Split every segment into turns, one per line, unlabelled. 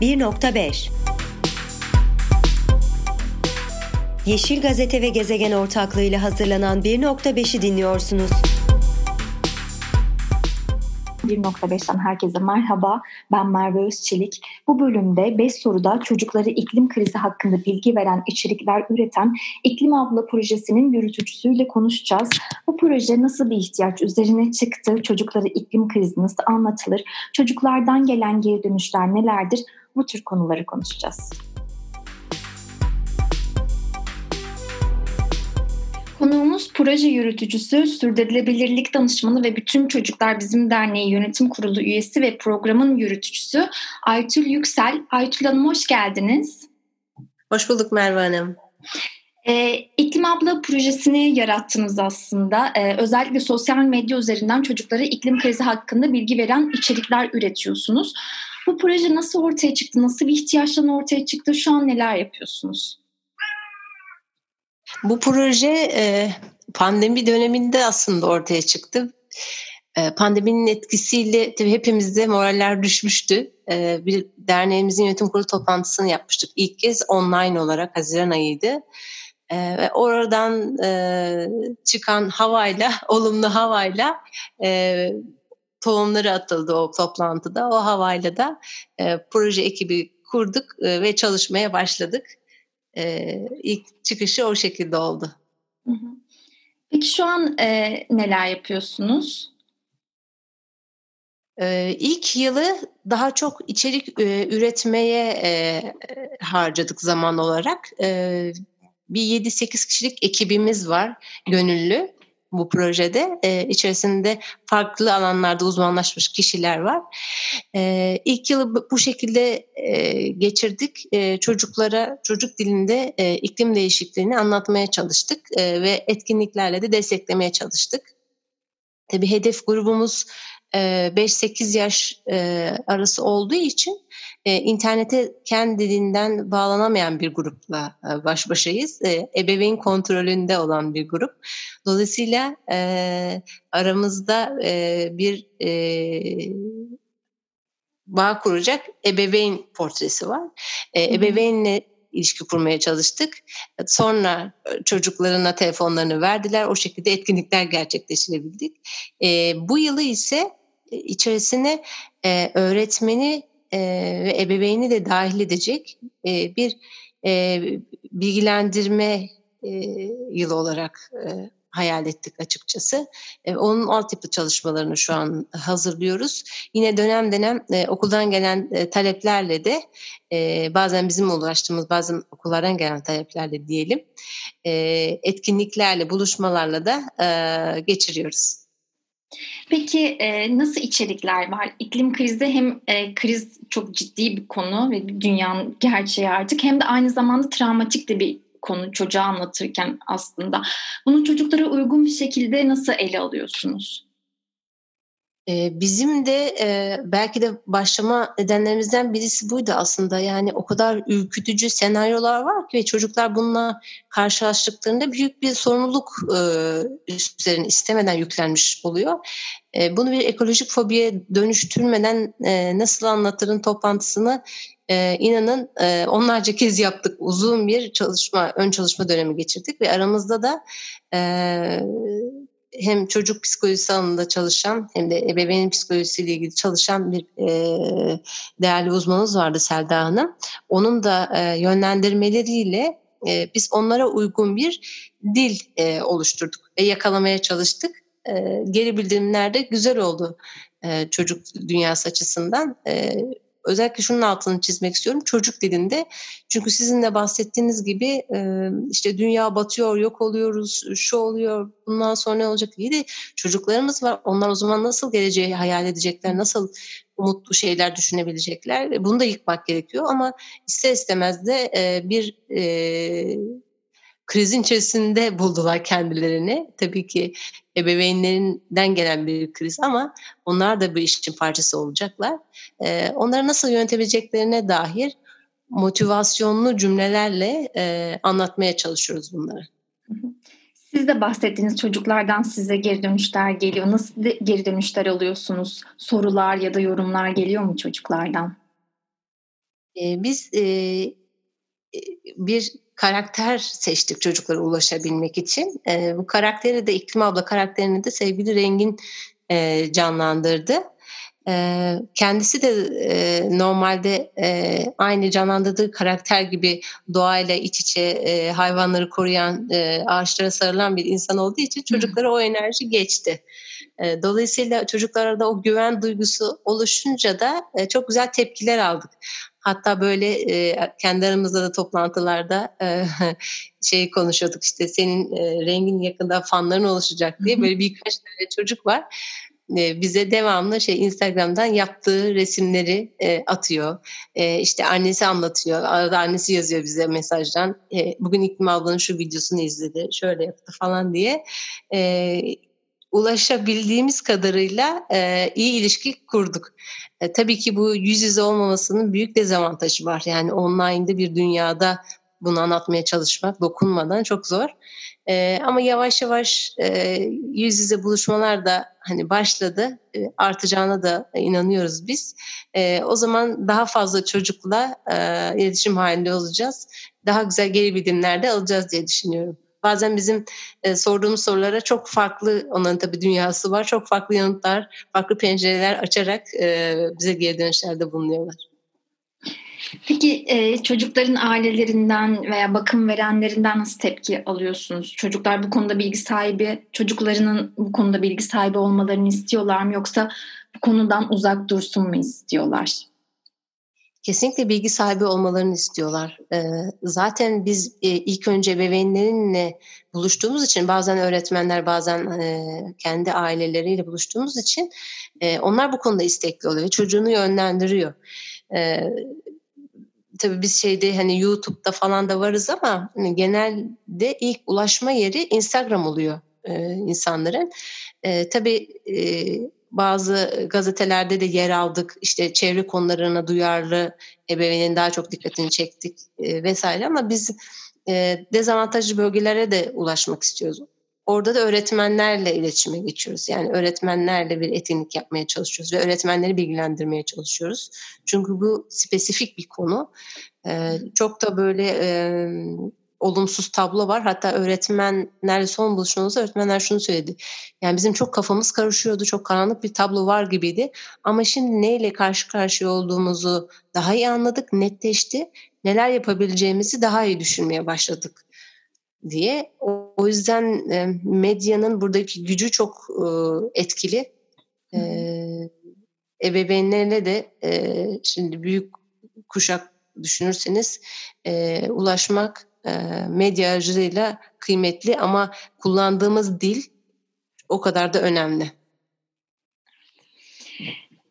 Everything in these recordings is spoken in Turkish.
1.5 Yeşil Gazete ve Gezegen ortaklığıyla hazırlanan 1.5'i dinliyorsunuz.
1.5'ten herkese merhaba. Ben Merve Özçelik. Bu bölümde 5 soruda çocukları iklim krizi hakkında bilgi veren içerikler üreten İklim Abla projesinin yürütücüsüyle konuşacağız. Bu proje nasıl bir ihtiyaç üzerine çıktı? Çocuklara iklim krizi nasıl anlatılır? Çocuklardan gelen geri dönüşler nelerdir? Bu tür konuları konuşacağız. Konuğumuz proje yürütücüsü, sürdürülebilirlik danışmanı ve Bütün Çocuklar Bizim Derneği Yönetim Kurulu üyesi ve programın yürütücüsü Aytül Yüksel. Aytül Hanım hoş geldiniz.
Hoş bulduk Merve Hanım.
Ee, İklim Abla projesini yarattınız aslında. Ee, özellikle sosyal medya üzerinden çocuklara iklim krizi hakkında bilgi veren içerikler üretiyorsunuz. Bu proje nasıl ortaya çıktı? Nasıl bir ihtiyaçtan ortaya çıktı? Şu an neler yapıyorsunuz?
Bu proje e, pandemi döneminde aslında ortaya çıktı. E, pandeminin etkisiyle tabii hepimizde moraller düşmüştü. E, bir derneğimizin yönetim kurulu toplantısını yapmıştık. İlk kez online olarak Haziran ayıydı. ve oradan çıkan havayla, olumlu havayla tohumları atıldı o toplantıda. O havayla da proje ekibi kurduk ve çalışmaya başladık e, ilk çıkışı o şekilde oldu.
Peki şu an e, neler yapıyorsunuz?
Ee, ilk yılı daha çok içerik e, üretmeye e, harcadık zaman olarak. E, bir 7-8 kişilik ekibimiz var gönüllü bu projede. E, içerisinde farklı alanlarda uzmanlaşmış kişiler var. E, ilk yılı bu şekilde e, geçirdik. E, çocuklara çocuk dilinde e, iklim değişikliğini anlatmaya çalıştık e, ve etkinliklerle de desteklemeye çalıştık. Tabii hedef grubumuz 5-8 yaş arası olduğu için internete kendi dilinden bağlanamayan bir grupla baş başayız. Ebeveyn kontrolünde olan bir grup. Dolayısıyla aramızda bir bağ kuracak ebeveyn portresi var. Ebeveynle ilişki kurmaya çalıştık. Sonra çocuklarına telefonlarını verdiler. O şekilde etkinlikler gerçekleştirebildik. bu yılı ise içerisine e, öğretmeni e, ve ebeveyni de dahil edecek e, bir e, bilgilendirme e, yılı olarak e, hayal ettik açıkçası. E, onun altyapı çalışmalarını şu an hazırlıyoruz. Yine dönem dönem e, okuldan gelen e, taleplerle de e, bazen bizim ulaştığımız bazen okullardan gelen taleplerle diyelim e, etkinliklerle buluşmalarla da e, geçiriyoruz.
Peki e, nasıl içerikler var? İklim krizi hem e, kriz çok ciddi bir konu ve dünyanın gerçeği artık hem de aynı zamanda travmatik de bir konu çocuğa anlatırken aslında. Bunu çocuklara uygun bir şekilde nasıl ele alıyorsunuz?
Bizim de belki de başlama nedenlerimizden birisi buydu aslında. Yani o kadar ürkütücü senaryolar var ki ve çocuklar bununla karşılaştıklarında büyük bir sorumluluk üstlerine istemeden yüklenmiş oluyor. Bunu bir ekolojik fobiye dönüştürmeden nasıl anlatırın toplantısını inanın onlarca kez yaptık. Uzun bir çalışma, ön çalışma dönemi geçirdik ve aramızda da hem çocuk psikolojisi alanında çalışan hem de ebeveyn psikolojisiyle ilgili çalışan bir e, değerli uzmanımız vardı Selda Hanım. Onun da e, yönlendirmeleriyle e, biz onlara uygun bir dil e, oluşturduk ve yakalamaya çalıştık. E, geri bildirimlerde güzel oldu e, çocuk dünyası açısından. E, özellikle şunun altını çizmek istiyorum. Çocuk dilinde. Çünkü sizin de bahsettiğiniz gibi işte dünya batıyor, yok oluyoruz, şu oluyor, bundan sonra ne olacak diye de çocuklarımız var. Onlar o zaman nasıl geleceği hayal edecekler, nasıl umutlu şeyler düşünebilecekler? Bunu da yıkmak gerekiyor ama ister istemez de bir krizin içerisinde buldular kendilerini. Tabii ki ebeveynlerinden gelen bir kriz ama onlar da bir işin parçası olacaklar. Ee, onları nasıl yönetebileceklerine dair motivasyonlu cümlelerle e, anlatmaya çalışıyoruz bunları.
Siz de bahsettiğiniz çocuklardan size geri dönüşler geliyor. Nasıl geri dönüşler alıyorsunuz? Sorular ya da yorumlar geliyor mu çocuklardan?
E, biz e, bir karakter seçtik çocuklara ulaşabilmek için. E, bu karakteri de İklim abla karakterini de sevgili Rengin e, canlandırdı. E, kendisi de e, normalde e, aynı canlandırdığı karakter gibi doğayla iç içe e, hayvanları koruyan, e, ağaçlara sarılan bir insan olduğu için çocuklara o enerji geçti. E, dolayısıyla çocuklara da o güven duygusu oluşunca da e, çok güzel tepkiler aldık. Hatta böyle e, kendi aramızda da toplantılarda e, şey konuşuyorduk işte senin e, rengin yakında fanların oluşacak diye böyle birkaç tane çocuk var e, bize devamlı şey Instagram'dan yaptığı resimleri e, atıyor. E, işte annesi anlatıyor. Arada annesi yazıyor bize mesajdan. E, bugün İklim ablanın şu videosunu izledi. Şöyle yaptı falan diye. E, ulaşabildiğimiz kadarıyla e, iyi ilişki kurduk. E, tabii ki bu yüz yüze olmamasının büyük dezavantajı var. Yani online'da bir dünyada bunu anlatmaya çalışmak dokunmadan çok zor. E, ama yavaş yavaş e, yüz yüze buluşmalar da hani başladı. E, artacağına da inanıyoruz biz. E, o zaman daha fazla çocukla e, iletişim halinde olacağız. Daha güzel geri bildirimler de alacağız diye düşünüyorum. Bazen bizim e, sorduğumuz sorulara çok farklı, onların tabii dünyası var. Çok farklı yanıtlar, farklı pencereler açarak e, bize geri dönüşlerde bulunuyorlar.
Peki e, çocukların ailelerinden veya bakım verenlerinden nasıl tepki alıyorsunuz? Çocuklar bu konuda bilgi sahibi, çocuklarının bu konuda bilgi sahibi olmalarını istiyorlar mı yoksa bu konudan uzak dursun mu istiyorlar?
Kesinlikle bilgi sahibi olmalarını istiyorlar. Ee, zaten biz e, ilk önce bebeğinlerinle buluştuğumuz için bazen öğretmenler bazen e, kendi aileleriyle buluştuğumuz için e, onlar bu konuda istekli oluyor. Çocuğunu yönlendiriyor. E, tabii biz şeyde hani YouTube'da falan da varız ama hani genelde ilk ulaşma yeri Instagram oluyor insanların. E, tabii bazı gazetelerde de yer aldık. İşte çevre konularına duyarlı ebeveynin daha çok dikkatini çektik e, vesaire ama biz e, dezavantajlı bölgelere de ulaşmak istiyoruz. Orada da öğretmenlerle iletişime geçiyoruz. Yani öğretmenlerle bir etkinlik yapmaya çalışıyoruz ve öğretmenleri bilgilendirmeye çalışıyoruz. Çünkü bu spesifik bir konu. Çok da böyle e, olumsuz tablo var. Hatta öğretmenlerle son buluşmamızda öğretmenler şunu söyledi. Yani bizim çok kafamız karışıyordu. Çok karanlık bir tablo var gibiydi. Ama şimdi neyle karşı karşıya olduğumuzu daha iyi anladık, netleşti. Neler yapabileceğimizi daha iyi düşünmeye başladık diye. O, yüzden e, medyanın buradaki gücü çok e, etkili. E, ebeveynlerle de e, şimdi büyük kuşak düşünürseniz e, ulaşmak medya aracılığıyla kıymetli ama kullandığımız dil o kadar da önemli.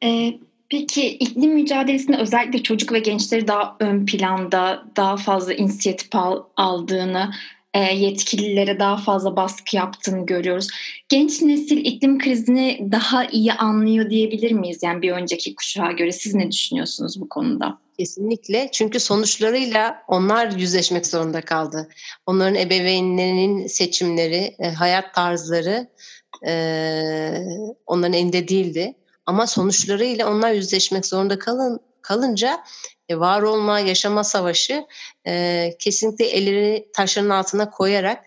E, peki iklim mücadelesinde özellikle çocuk ve gençleri daha ön planda, daha fazla inisiyatif al, aldığını e, yetkililere daha fazla baskı yaptığını görüyoruz. Genç nesil iklim krizini daha iyi anlıyor diyebilir miyiz? Yani bir önceki kuşağa göre siz ne düşünüyorsunuz bu konuda?
Kesinlikle çünkü sonuçlarıyla onlar yüzleşmek zorunda kaldı. Onların ebeveynlerinin seçimleri, e, hayat tarzları e, onların elinde değildi. Ama sonuçlarıyla onlar yüzleşmek zorunda kalın, kalınca e, var olma, yaşama savaşı kesinlikle elleri taşların altına koyarak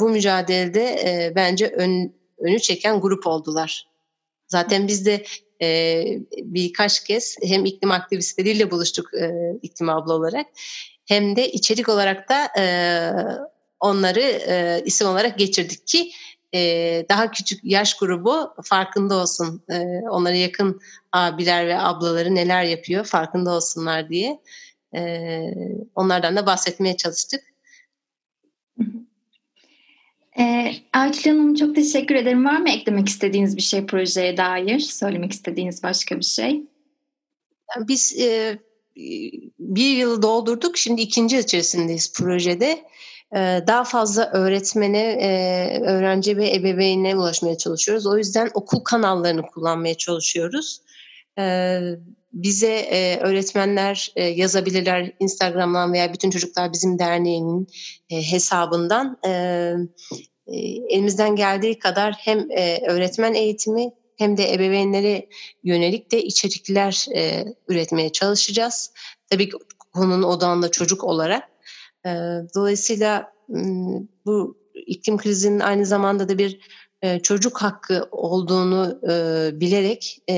bu mücadelede bence ön, önü çeken grup oldular. Zaten biz de e, birkaç kez hem iklim aktivistleriyle buluştuk e, iklim abla olarak hem de içerik olarak da e, onları e, isim olarak geçirdik ki e, daha küçük yaş grubu farkında olsun. E, onlara yakın abiler ve ablaları neler yapıyor farkında olsunlar diye. E, onlardan da bahsetmeye çalıştık.
E, Aytül Hanım çok teşekkür ederim. Var mı eklemek istediğiniz bir şey projeye dair? Söylemek istediğiniz başka bir şey?
Biz e, bir yıl doldurduk. Şimdi ikinci içerisindeyiz projede. Ee, daha fazla öğretmene, e, öğrenci ve ebeveyne ulaşmaya çalışıyoruz. O yüzden okul kanallarını kullanmaya çalışıyoruz. Ee, bize e, öğretmenler e, yazabilirler Instagram'dan veya bütün çocuklar bizim derneğinin hesabından. Elimizden geldiği kadar hem öğretmen eğitimi hem de ebeveynlere yönelik de içerikler üretmeye çalışacağız. Tabii ki konunun odağında çocuk olarak. E, dolayısıyla bu iklim krizinin aynı zamanda da bir e, çocuk hakkı olduğunu e, bilerek e,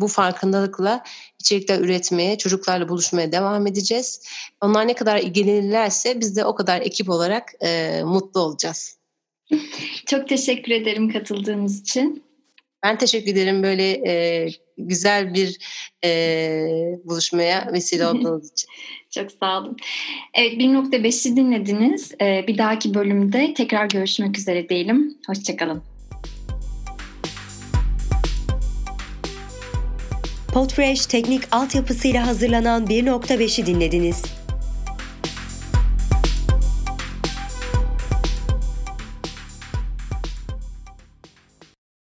bu farkındalıkla içerikler üretmeye, çocuklarla buluşmaya devam edeceğiz. Onlar ne kadar ilgilenirlerse biz de o kadar ekip olarak e, mutlu olacağız.
Çok teşekkür ederim katıldığınız için.
Ben teşekkür ederim böyle e, güzel bir e, buluşmaya vesile olduğunuz için.
Çok sağ olun. Evet 1.5'i dinlediniz. Ee, bir dahaki bölümde tekrar görüşmek üzere diyelim. Hoşçakalın.
Podfresh teknik altyapısıyla hazırlanan 1.5'i dinlediniz.